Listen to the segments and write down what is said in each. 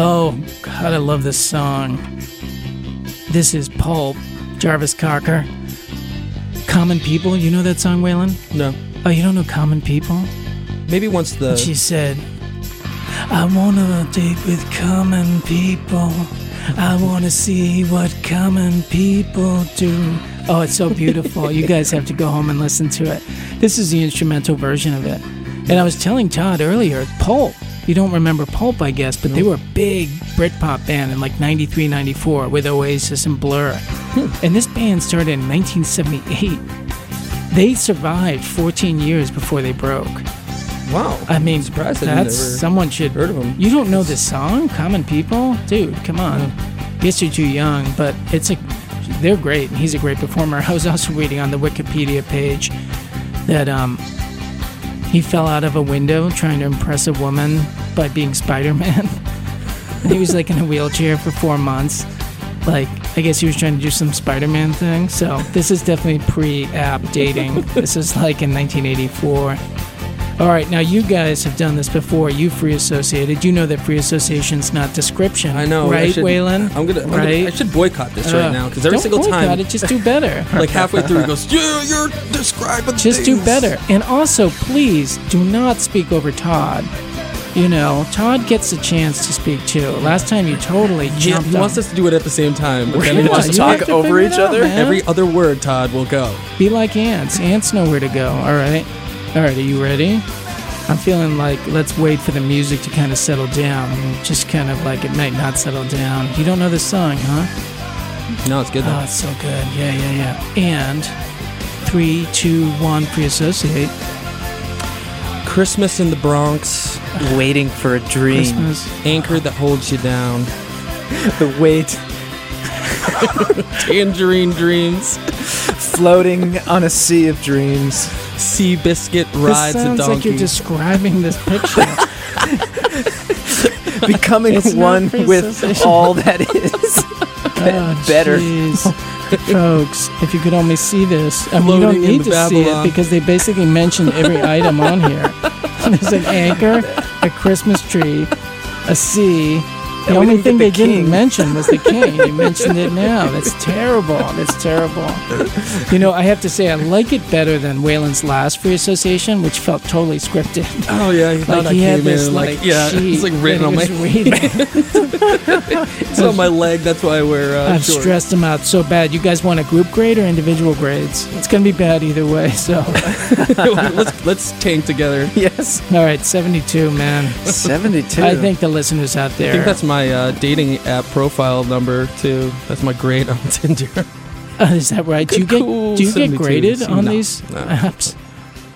Oh, God, I love this song. This is Pulp, Jarvis Cocker. Common People, you know that song, Waylon? No. Oh, you don't know Common People? Maybe once the. She said, I wanna date with common people. I wanna see what common people do. Oh, it's so beautiful. you guys have to go home and listen to it. This is the instrumental version of it. And I was telling Todd earlier, Pulp. You don't remember Pulp, I guess, but they were a big Britpop band in like 93, 94 with Oasis and Blur. and this band started in 1978. They survived 14 years before they broke. wow. I mean, I that's someone should. heard of 'em. You don't know this song, "Common People"? Dude, come on. Guess you're too young, but it's a. They're great, and he's a great performer. I was also reading on the Wikipedia page that um, he fell out of a window trying to impress a woman by being Spider-Man. he was like in a wheelchair for four months. Like, I guess he was trying to do some Spider-Man thing. So this is definitely pre-app dating. this is like in 1984. All right, now you guys have done this before. You free associated. You know that free association's not description. I know. Right, should- Waylon? I'm gonna, I'm right? gonna. I should boycott this right Uh, now because every single boycott time, it, just do better. like halfway through, he goes, "Yeah, you're describing." just do better. And also, please do not speak over Todd. You know, Todd gets a chance to speak too. Last time you totally Yeah, jumped he wants on. us to do it at the same time, but then Yeah, it you have talk to over figure it each out, other? man. every other word, Todd will go. Be like ants. Ants know where to go. All right. All right. Are you ready? I'm feeling like let's wait for the music to kind of settle down. Just kind of like it might not settle down. You don't know this song, huh? No, it's good Oh, it's so good. Yeah, yeah, yeah. And three, two, one, free associate. Christmas in the Bronx, Waiting for a dream. Christmas. anchor that holds you down, The weight, tangerine dreams, Floating on a sea of dreams. sea biscuit This rides a sounds donkey. like you're describing this picture. Becoming It's not one with all that is. Oh, better. jeez. Folks, if you could only see this, I mean, you don't need the to see it because they basically mentioned every item on here. There's an anchor, a Christmas tree, a sea. The only thing get they the didn't mention was the king. You mentioned it now. That's terrible. That's terrible. You know, I have to say, I like it better than Waylon's last free association, which felt totally scripted. oh yeah, he thought Like I he had came this in like, like yeah, sheet it's like written on my, was reading. it's on my leg. That's why I wear. Uh, I've shorts. stressed them out so bad. You guys want a group grade or individual grades? It's gonna be bad either way. So, let's let's tank together. yes. all right, seventy-two, man. 72. I think the listeners out there. I think that's my uh, dating app profile number too. That's my grade on Tinder. Uh, is that right? Do you get Cool do you get graded on No, these no. apps?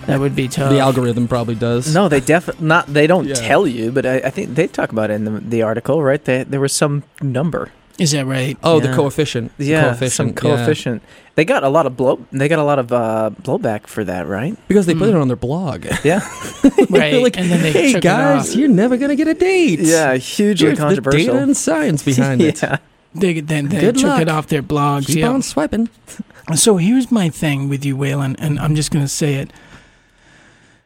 That would be tough. the algorithm probably does. No, they def not. They don't Yeah. tell you, but I, I think they talk about it in the, the article, right? They, there was some number. Is that right? Oh, the coefficient. The Yeah, coefficient. some yeah. coefficient. They got a lot of blow. They got a lot of uh, blowback for that, right? Because they put Mm. it on their blog. Yeah, Right, like, and then they hey guys, you're never gonna get a date. yeah, hugely Here's the data and science behind it. They then they Good took luck. it off their blogs. Keep yeah. on swiping. So here's my thing with you, Waylon, and I'm just going to say it.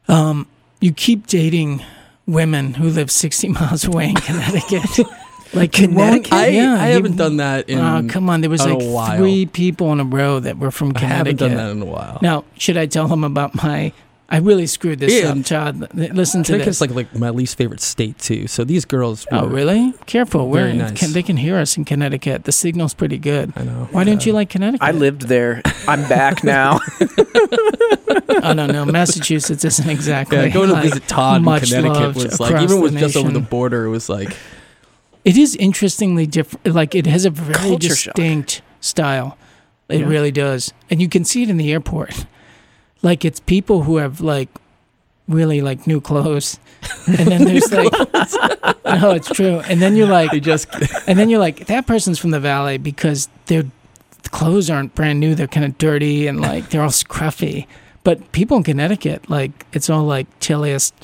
Um, you keep dating women who live 60 miles away in Connecticut. Like Connecticut? I, yeah, I haven't done that in. Oh, come on. There was like three people in a row that were from I Connecticut. haven't done that in a while. Now, should I tell them about my? I really screwed this Yeah. up, Todd. Listen to Connecticut's this. like like my least favorite state too. So these girls. oh, really? Careful. We're Very in- nice. can, they can hear us in Connecticut. The signal's pretty good. I know. Why don't you like Connecticut? I lived there. I'm back now. oh no, no. Massachusetts isn't exactly. Yeah, going to like, visit Todd in much Connecticut loved was like even the with just over the border, it was like It is interestingly different. Like it has a very Culture shock. distinct style. It Yeah. really does, and you can see it in the airport. Like it's people who have like really like new clothes, and then there's like, no, it's true. And then you're like, just and then you're like, that person's from the valley because their clothes aren't brand new. They're kind of dirty and like they're all scruffy. But people in Connecticut, like it's all like chilliest,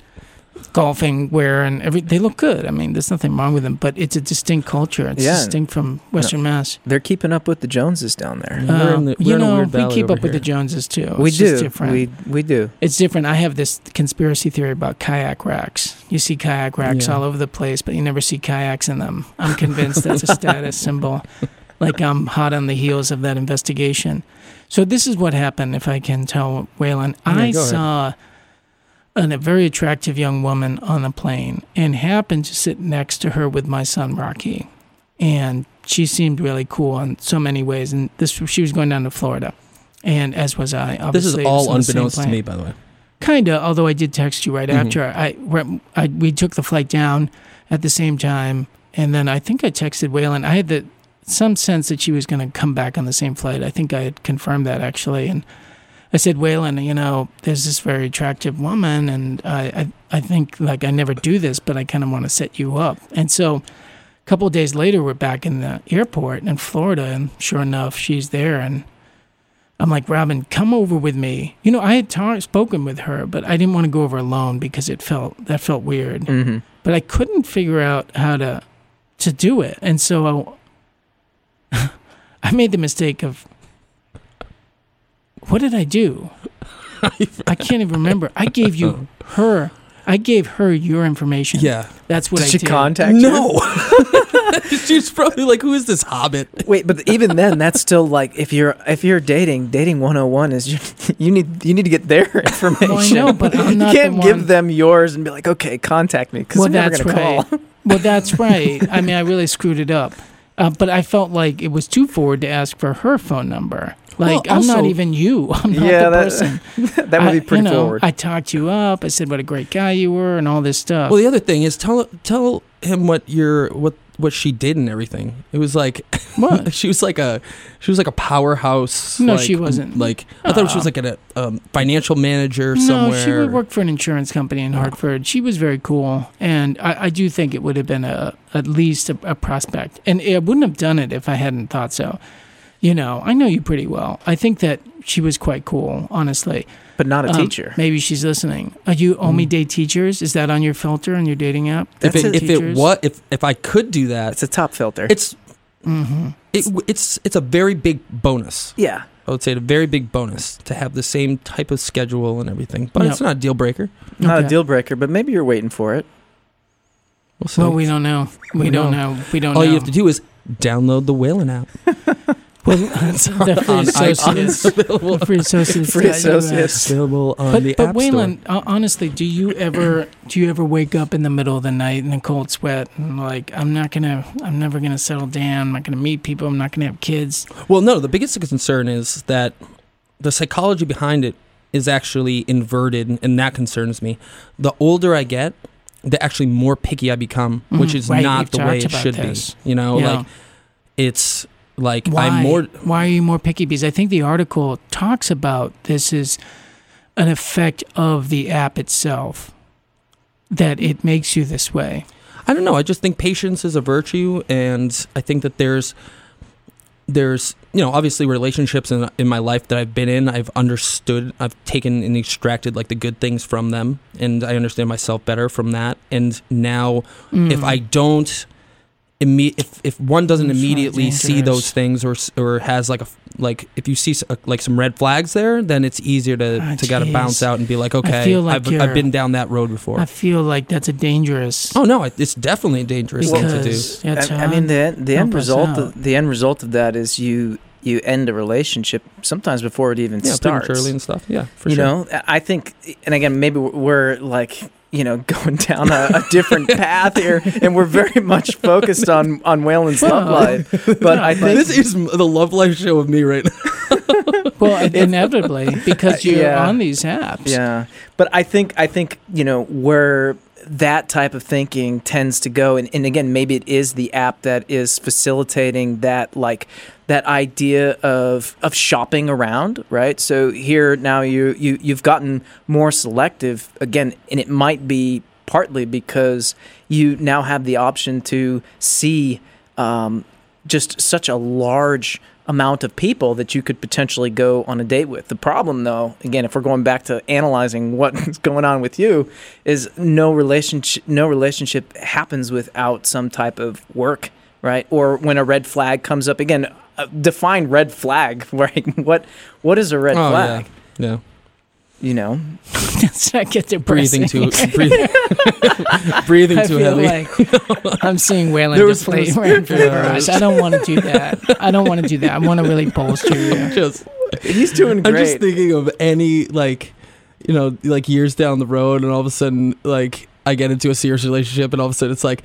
golfing wear and every they look good. I mean, there's nothing wrong with them, but it's a distinct culture. It's Yeah. distinct from Western Mass. They're keeping up with the Joneses down there. Yeah. We're in Um, the- we're you in a know, weird we keep over up with the. Joneses too. we It's just do. different. We we do. It's different. I have this conspiracy theory about kayak racks. You see kayak racks Yeah. all over the place, but you never see kayaks in them. I'm convinced that's a status symbol. Like I'm hot on the heels of that investigation. So this is what happened, if I can tell Waylon. Yeah, I saw. ahead. A very attractive young woman on a plane and happened to sit next to her with my son Rocky. And she seemed really cool in so many ways. And this she was going down to Florida. And as was I. Obviously, This is all on the same unbeknownst to me, by the way. Kinda, although I did text you right Mhm. after. I, I we took the flight down at the same time, and then I think I texted Waylon. I had the some sense that she was going to come back on the same flight. I think I had confirmed that actually, and I said, Waylon, you know, there's this very attractive woman, and I I, I think like I never do this, but I kind of want to set you up, and so. A couple of days later, we're back in the airport in Florida, and sure enough, she's there, and I'm like, Robin, come over with me. You know, I had ta- spoken with her, but I didn't want to go over alone because it felt that felt weird. Mm-hmm. But I couldn't figure out how to to do it, and so I, I made the mistake of what did I do? I can't even remember. I gave you her. I gave her your information. Yeah. that's what Did I she did. contact you? No. She's probably like, who is this hobbit? Wait, but even then, that's still like if you're if you're dating, dating 101 is you, you need you need to get their information. know, but I'm you not the can't give one- them yours and be like, okay, contact me because Well, they're never that's gonna call. Well, that's right. I mean, I really screwed it up. Uh, but I felt like it was too forward to ask for her phone number. Like, Well, I'm not even you. I'm not Yeah, the that- person. that would I- be pretty you know, forward. I talked you up. I said what a great guy you were and all this stuff. Well, the other thing is tell tell him what your what what she did and everything. It was like What? she was like a she was like a powerhouse. No, like, she wasn't. Like I thought she was like a um, financial manager somewhere. no, she would work for an insurance company in Oh. Hartford. She was very cool, and I, I do think it would have been a at least a, a prospect. And I wouldn't have done it if I hadn't thought so. You know, I know you pretty well. I think that she was quite cool, honestly. but not a Um, teacher. Maybe she's listening. Are you only Mm. date teachers? Is that on your filter on your dating app? If it, a- if it what if if I could do that, It's a top filter. it's Mm-hmm. it, it's it's a very big bonus. yeah. I would say a very big bonus to have the same type of schedule and everything. But Yep. it's not a deal breaker. Not Okay. a deal breaker, but maybe you're waiting for it. We'll see. Well, we don't know. We, We don't know. know. We don't know. All know. you have to do is download the Waylon app. well, the free on associates. available, The free associates. Free associates. available on But the but app Waylon, uh, honestly, do you ever do you ever wake up in the middle of the night in a cold sweat and like I'm not gonna I'm never gonna settle down. I'm not gonna meet people. I'm not gonna have kids. Well, no, the biggest concern is that the psychology behind it is actually inverted, and that concerns me. The older I get, the actually more picky I become, which Mhm, is right, not the way it should this. be. You know, Yeah. like it's like Why? I'm more. Why are you more picky? Because I think the article talks about this is an effect of the app itself that it makes you this way. I don't know. I just think patience is a virtue, and I think that there's there's you know obviously relationships in in my life that I've been in. I've understood. I've taken and extracted like the good things from them, and I understand myself better from that. And now, if Mm. I don't. Imme- if if one doesn't That's immediately see those things or or has like a f- like if you see s- uh, like some red flags there then it's easier to Ah, to gotta bounce out and be like okay feel like I've, I've been down that road before I feel like that's a dangerous. oh no it's definitely a dangerous thing to do because I, I mean, the the end result of, the end result of that is you you end a relationship sometimes before it even yeah starts. prematurely and stuff yeah for sure. you sure know, I think, and again, maybe we're like you know going down a, a different path here, and we're very much focused on on Waylon's love life. But I think this is the love life show of me right now. well, inevitably because you're Yeah. on these apps. Yeah, but I think I think you know where that type of thinking tends to go, and, and again, maybe it is the app that is facilitating that like that idea of of shopping around, right? So here now you you you've gotten more selective again, and it might be partly because you now have the option to see um, just such a large amount of people that you could potentially go on a date with. The problem though, again, if we're going back to analyzing what's going on with you, is no relationship no relationship happens without some type of work, right? Or when a red flag comes up again, uh, define red flag, right? What what is a red Oh, flag? yeah. Yeah. You know, Let's not get depressing. Breathing too breathing, breathing I too feel heavy. like I'm seeing Waylon There was- deflate there right in was- front of our. I don't want to do that. I don't want to do that. I want to really bolster you. just he's doing great. I'm just thinking of any like, you know, like years down the road, and all of a sudden, like I get into a serious relationship, and all of a sudden it's like,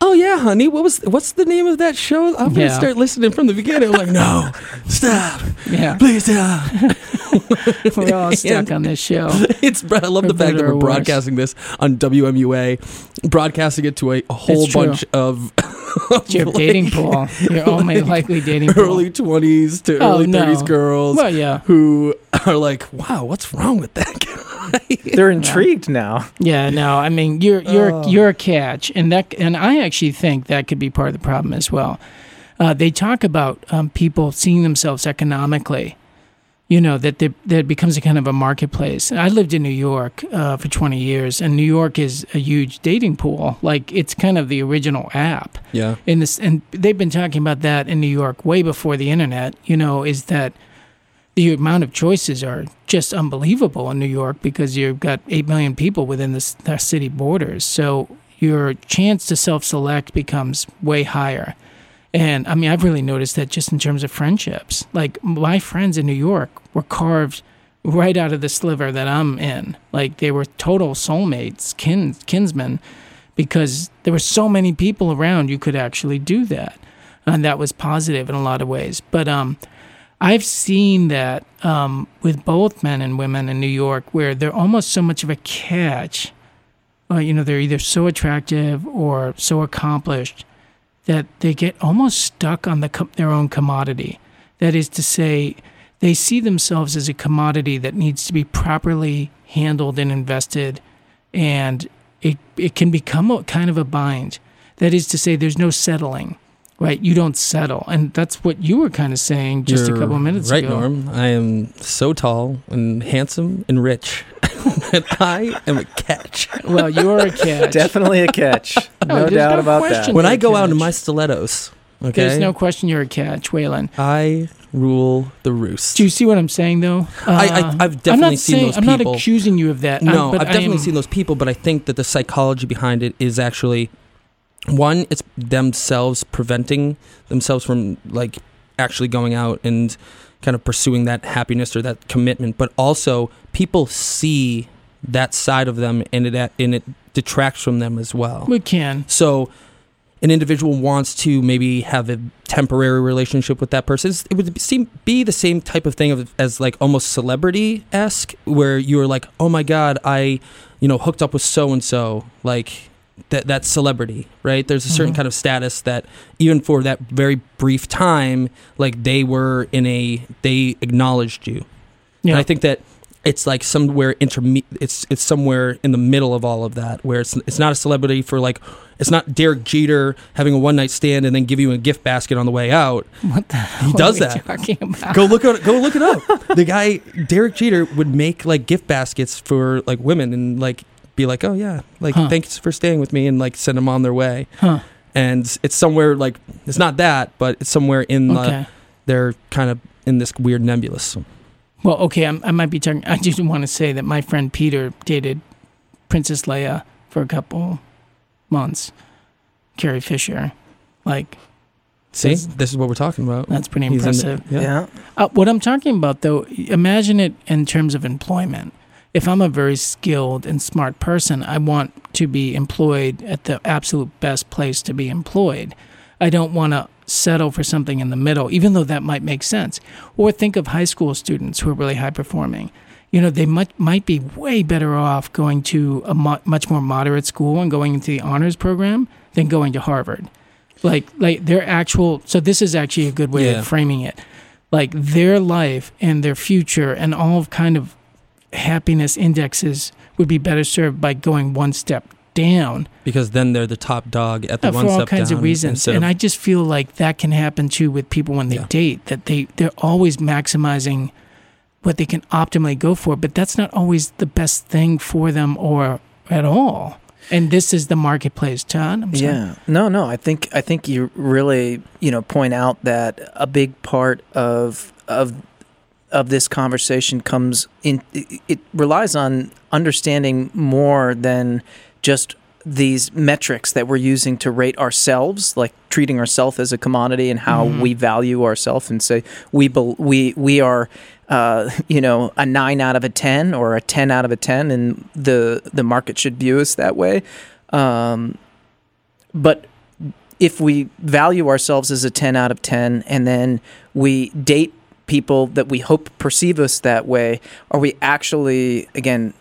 oh yeah, honey, what was what's the name of that show? I'm gonna Yeah. start listening from the beginning. I'm like, no, stop, Yeah, please stop. we're all stuck on this show. It's I love the fact that we're or worse. broadcasting this on WMUA, broadcasting it to a, a whole It's true. bunch of It's your like, dating pool. Your only likely dating pool. early 20s to Oh, early no. 30s girls Well, yeah, who are like, wow, what's wrong with that guy? They're intrigued now. yeah. No, I mean you're you're Oh. you're a catch, and that and I actually think that could be part of the problem as well. Uh, they talk about um, people seeing themselves economically. You know that they, that becomes a kind of a marketplace. I lived in New York uh, for 20 years, and New York is a huge dating pool. Like it's kind of the original app. Yeah. in this and they've been talking about that in New York way before the internet you know is that the amount of choices are just unbelievable in New York because you've got 8 million people within the, s- the city borders so your chance to self-select becomes way higher and I mean I've really noticed that just in terms of friendships. Like my friends in New York were carved right out of the sliver that I'm in. Like they were total soulmates kin kinsmen because there were so many people around you could actually do that. And that was positive in a lot of ways. But um i've seen that um with both men and women in new york where they're almost so much of a catch. Uh, you know they're either so attractive or so accomplished that they get almost stuck on the their own commodity that is to say they see themselves as a commodity that needs to be properly handled and invested and it it can become a kind of a bind. That is to say, there's no settling, right? You don't settle, and that's what you were kind of saying just a You're couple of minutes right, ago. Right, Norm. I am so tall and handsome and rich. and I am a catch. Well, you're a catch. Definitely a catch. No there's doubt no about question. that. When You're I a go out in my stilettos, okay, There's no question you're a catch, Waylon. I rule the roost. Do you see what I'm saying, though? I, Uh, I, I've I'm definitely not seen saying, those I'm not accusing you of that. No, I'm, but I've definitely am, seen those people, but I think that the psychology behind it is actually one, it's themselves preventing themselves from like actually going out and kind of pursuing that happiness or that commitment, but also people see that side of them and it and it detracts from them as well. We can. So an individual wants to maybe have a temporary relationship with that person. It would seem be the same type of thing of, as like almost celebrity esque, where you're like, oh my god, I, you know, hooked up with so and so, like that that celebrity, right? There's a certain Mhm. kind of status that even for that very brief time, like they were in a they acknowledged you. Yeah. And I think that it's like somewhere interme- it's it's somewhere in the middle of all of that where it's it's not a celebrity for like it's not Derek Jeter having a one night stand and then give you a gift basket on the way out. What the hell he does that. talking about? Go look at go look it up. The guy Derek Jeter would make like gift baskets for like women and like be like, "Oh yeah, like Huh. thanks for staying with me" and like send them on their way. Huh. And it's somewhere like it's not that, but it's somewhere in the Okay. they're kind of in this weird nebulous. Well, okay, I'm, I might be talking. I just want to say that my friend Peter dated Princess Leia for a couple months. Carrie Fisher, like See, this is what we're talking about. that's pretty He's in the- impressive. yeah. yeah. Uh, what I'm talking about, though, imagine it in terms of employment. If I'm a very skilled and smart person, I want to be employed at the absolute best place to be employed. I don't want to settle for something in the middle, even though that might make sense. Or think of high school students who are really high performing. You know, they might might be way better off going to a mu- much more moderate school and going into the honors program than going to Harvard. Like, like their actual. So this is actually a good way Yeah. of framing it like their life and their future and all kind of happiness indexes would be better served by going one step down because then they're the top dog at the uh, one for all step kinds down of reasons. instead And I just feel like that can happen too with people when they Yeah. date. That they they're always maximizing what they can optimally go for, but that's not always the best thing for them or at all. And this is the marketplace, Todd. Yeah. No, no. I think I think you really, you know, point out that a big part of of of this conversation comes in it, relies on understanding more than just these metrics that we're using to rate ourselves, like treating ourselves as a commodity and how Mhm. we value ourselves and say we bel we we are uh, you know a nine out of a ten or a ten out of a ten, and the the market should view us that way. Um, but if we value ourselves as a 10 out of 10 and then we date people that we hope perceive us that way, are we actually, again,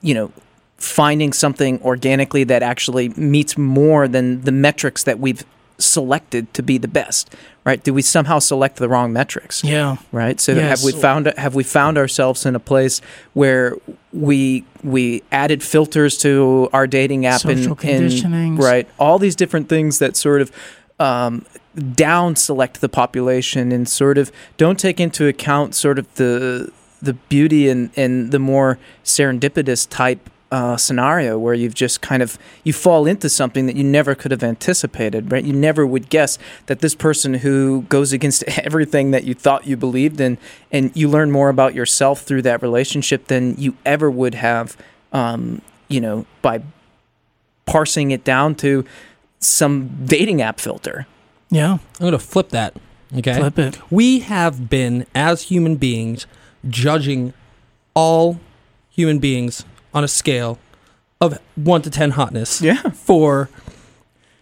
you know, finding something organically that actually meets more than the metrics that we've selected to be the best, right? Do we somehow select the wrong metrics? Yeah. right? So Yes. have we found have we found ourselves in a place where we we added filters to our dating app Social and, and right all these different things that sort of um, down select the population and sort of don't take into account sort of the the beauty and and the more serendipitous type uh, scenario where you've just kind of you fall into something that you never could have anticipated right? You never would guess that this person who goes against everything that you thought you believed in and you learn more about yourself through that relationship than you ever would have um, you know by parsing it down to some dating app filter Yeah. I'm going to flip that. Okay. Flip it. We have been, as human beings, judging all human beings on a scale of 1 to 10 hotness yeah for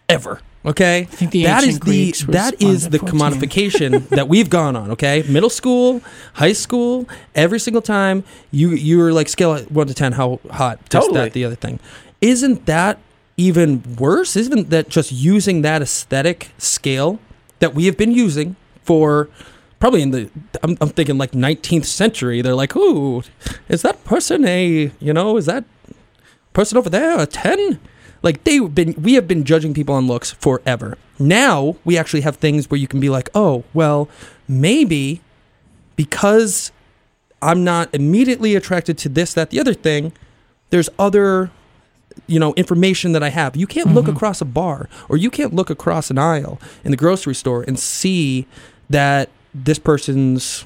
ever. Okay? I think the that is the that is the 14. commodification that we've gone on. Okay, middle school, high school, every single time you you were like scale it one to ten, how hot? Totally. that, the other thing. Isn't that even worse? Isn't that just using that aesthetic scale that we have been using for probably in the I'm, I'm thinking like 19th century? They're like, ooh, is that person a you know is that person over there a ten? Like they've been, we have been judging people on looks forever. Now we actually have things where you can be like, oh, well, maybe because I'm not immediately attracted to this, that, the other thing. There's other, you know, information that I have. You can't look Mhm. across a bar or you can't look across an aisle in the grocery store and see that this person's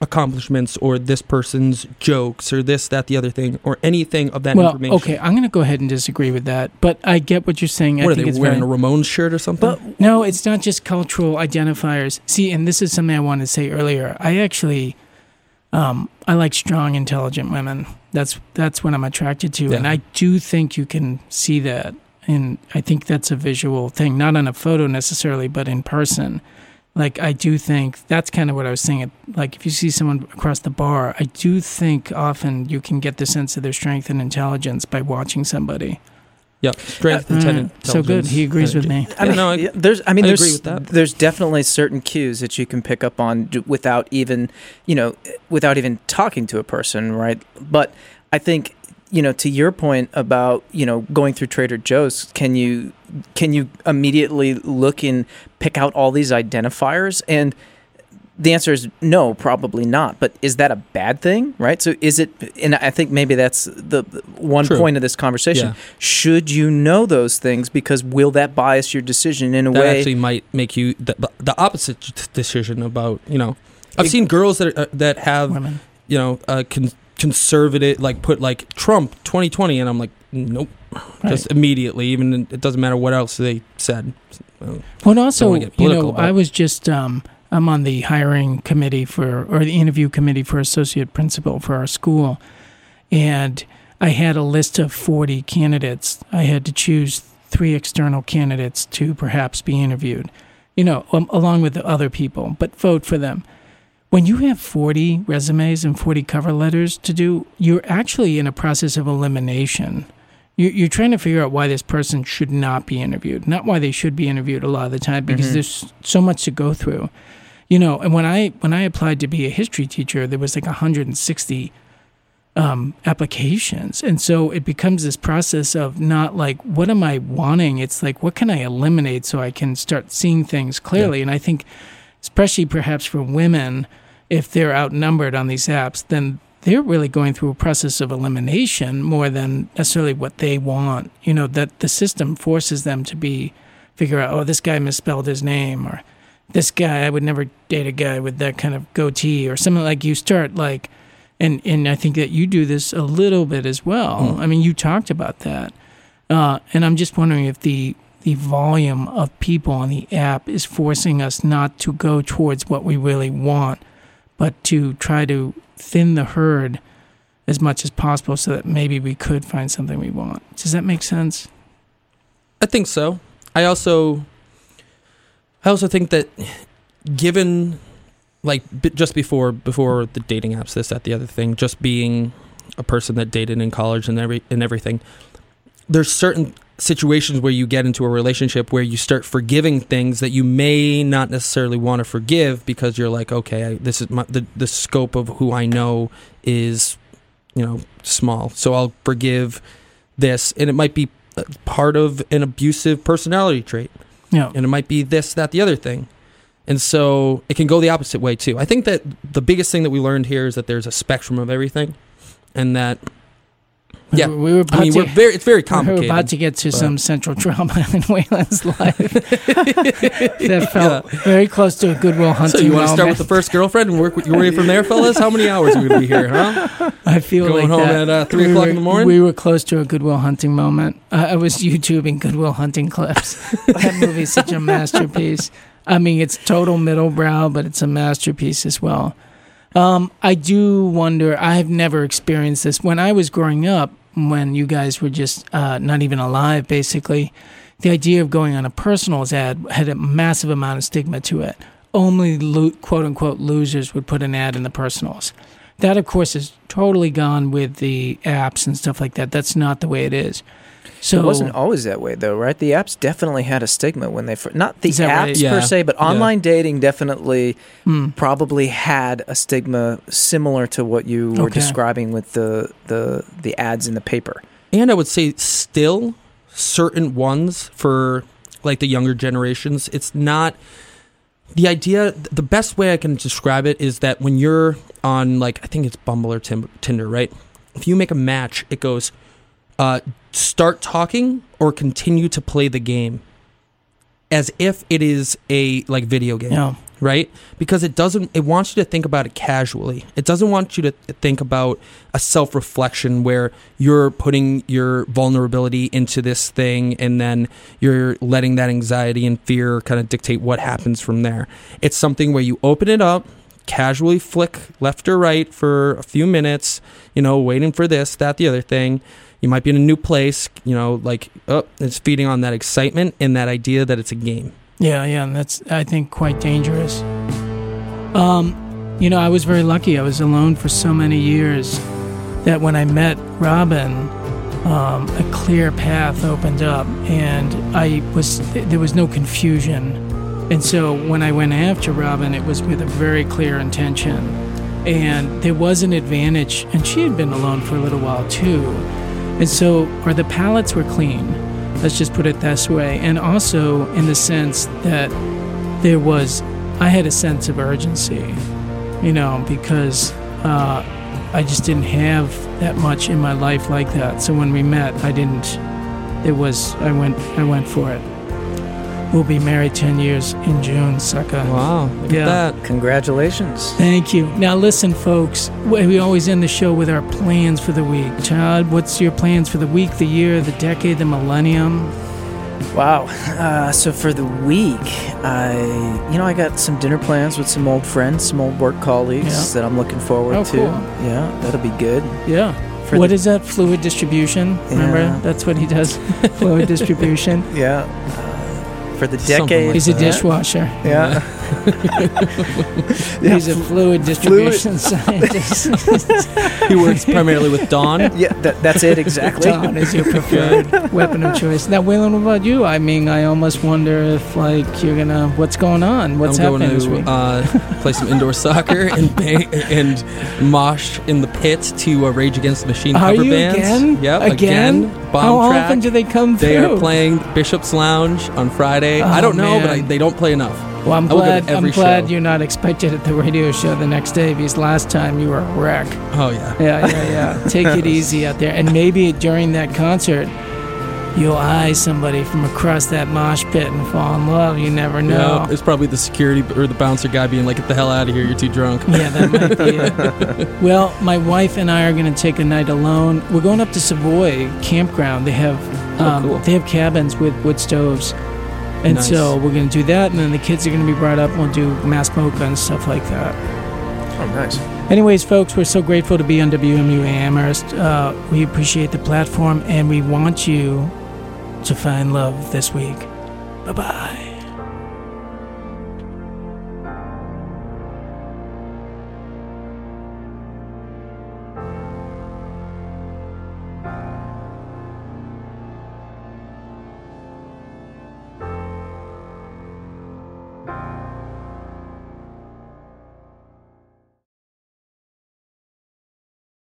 accomplishments or this person's jokes or this, that, the other thing or anything of that well, information. okay, I'm going to go ahead and disagree with that, but I get what you're saying. I are think they it's wearing very, a Ramones shirt or something? but No, it's not just cultural identifiers. See, and this is something I wanted to say earlier. I actually, um, I like strong, intelligent women. That's that's what I'm attracted to, and I do think you can see that. And I think that's a visual thing, not on a photo necessarily, but in person. Like I do think that's kind of what I was saying. Like if you see someone across the bar, I do think often you can get the sense of their strength and intelligence by watching somebody. Yep, strength, Uh, intent, so good. He agrees with me. I Yeah, mean, no, I- there's. I mean, I there's agree with that. there's definitely certain cues that you can pick up on d- without even, you know, without even talking to a person, right? But I think, you know, to your point about you know going through Trader Joe's, can you can you immediately look and pick out all these identifiers and the answer is no, probably not. But is that a bad thing, right? So is it? And I think maybe that's the the one True. point of this conversation. Yeah. Should you know those things because will that bias your decision in a that way? actually might make you the, the opposite decision about you know. I've Ex- seen girls that uh, that have Women. you know uh, con- conservative like put like Trump 2020 and I'm like nope just immediately even it doesn't matter what else they said. Well, and also, you know, I was just um, I'm on the hiring committee for or the interview committee for associate principal for our school, and I had a list of 40 candidates. I had to choose three external candidates to perhaps be interviewed, you know, um, along with the other people, but vote for them. When you have 40 resumes and 40 cover letters to do, you're actually in a process of elimination. You- You're trying to figure out why this person should not be interviewed, not why they should be interviewed a lot of the time, because Mhm. there's so much to go through. You know, and when I when I applied to be a history teacher, there was like 160 um, applications. And so it becomes this process of not like, what am I wanting? It's like, what can I eliminate so I can start seeing things clearly? And I think, especially perhaps for women, if they're outnumbered on these apps, then they're really going through a process of elimination more than necessarily what they want. You know, that the system forces them to be figure out, oh, this guy misspelled his name, or this guy, I would never date a guy with that kind of goatee, or something like you start like, and and I think that you do this a little bit as well. Mm. I mean, you talked about that, uh, and I'm just wondering if the the volume of people on the app is forcing us not to go towards what we really want, but to try to thin the herd as much as possible so that maybe we could find something we want. Does that make sense? I think so. I also, I also think that given, like, just before before the dating apps, this, that, the other thing, just being a person that dated in college and every and everything, there's certain situations where you get into a relationship where you start forgiving things that you may not necessarily want to forgive because you're like, okay, I, this is my, the the scope of who I know is, you know, small, so I'll forgive this, and it might be uh, part of an abusive personality trait. Yeah. and it might be this that the other thing. And so it can go the opposite way too. I think that the biggest thing that we learned here is that there's a spectrum of everything and that Yeah. we were about i mean to, we're very it's very complicated. we were about to get to but- some central drama in Waylon's life that felt very close to a Good Will Hunting so you want to start with the first girlfriend and work with your way from there fellas how many hours are we going to be here huh I feel going like home that. at uh, 3 we o'clock were, in the morning We were close to a Good Will Hunting moment. Uh, I was YouTubing Good Will Hunting clips. that movie is such a masterpiece. I mean, it's total middle brow, but it's a masterpiece as well. Um, I do wonder. I've never experienced this when I was growing up. When you guys were just uh, not even alive, basically, the idea of going on a personals ad had a massive amount of stigma to it. Only lo- quote unquote losers would put an ad in the personals. That, of course, is totally gone with the apps and stuff like that. That's not the way it is. So it wasn't always that way, though, right? The apps definitely had a stigma when they fir- not the apps right? Yeah. per se, but Yeah. online dating definitely Hmm. probably had a stigma similar to what you were Okay. describing with the the the ads in the paper. and i would say still certain ones for like the younger generations it's not the idea the best way i can describe it is that when you're on like i think it's bumble or Tim, tinder right if you make a match it goes uh, start talking or continue to play the game as if it is a like video game Yeah. right? Because it doesn't it wants you to think about it casually. It doesn't want you to think about a self-reflection where you're putting your vulnerability into this thing and then you're letting that anxiety and fear kind of dictate what happens from there. It's something where you open it up, casually flick left or right for a few minutes, you know, waiting for this, that, the other thing. You might be in a new place, you know, like, oh, it's feeding on that excitement and that idea that it's a game. Yeah, yeah, and that's I think quite dangerous. Um, you know, I was very lucky. I was alone for so many years that when I met Robin, um, a clear path opened up, and I was there was no confusion. And so when I went after Robin, it was with a very clear intention, and there was an advantage. And she had been alone for a little while too, and so or the palettes were clean. Let's just put it this way. And also in the sense that there was, I had a sense of urgency, you know, because uh, I just didn't have that much in my life like that. So when we met, I didn't. It was I went I went for it. We'll be married ten years in June, sucker. Wow, look Yeah. at that. Congratulations. Thank you. Now listen, folks. We we always end the show with our plans for the week. Todd, what's your plans for the week, the year, the decade, the millennium? Wow. Uh, so for the week, I you know I got some dinner plans with some old friends, some old work colleagues Yeah. that I'm looking forward Oh, to. cool. Yeah, that'll be good. Yeah. For What the, is that? Fluid distribution. Remember? Yeah. That's what he does. Fluid distribution. Yeah. For the Something decade. like He's a that. dishwasher. Yeah. He's a fluid distribution scientist. he works primarily with Dawn. Yeah, that, that's it exactly. Dawn is your preferred weapon of choice. Now, Waylon, what about you? I mean, I almost wonder if like you're gonna what's going on? What's I'm happening going this to week? uh, play some indoor soccer and bang, and mosh in the pit to uh, Rage Against the Machine Are cover you bands. again? Yep, Again? Bomb How track. often do they come through? They are playing Bishop's Lounge on Friday. I Oh, don't know, but I, they don't play enough. Well, I'm I will go to glad. I'm glad show. you're not expected at the radio show the next day because last time you were a wreck. Oh yeah. Yeah, yeah, yeah. Take it easy out there, and maybe during that concert, you'll eye somebody from across that mosh pit and fall in love. You never know. Yeah, it's probably the security or the bouncer guy being like, "Get the hell out of here! You're too drunk." Yeah, that might be it. Well, my wife and I are going to take a night alone. We're going up to Savoy campground. They have um, cool. they have cabins with wood stoves, and Nice. so we're going to do that. And then the kids are going to be brought up. and We'll do MASS MoCA and stuff like that. Oh, nice. Anyways, folks, we're so grateful to be on WMU Amherst. Uh, we appreciate the platform, and we want you to find love this week. Bye bye.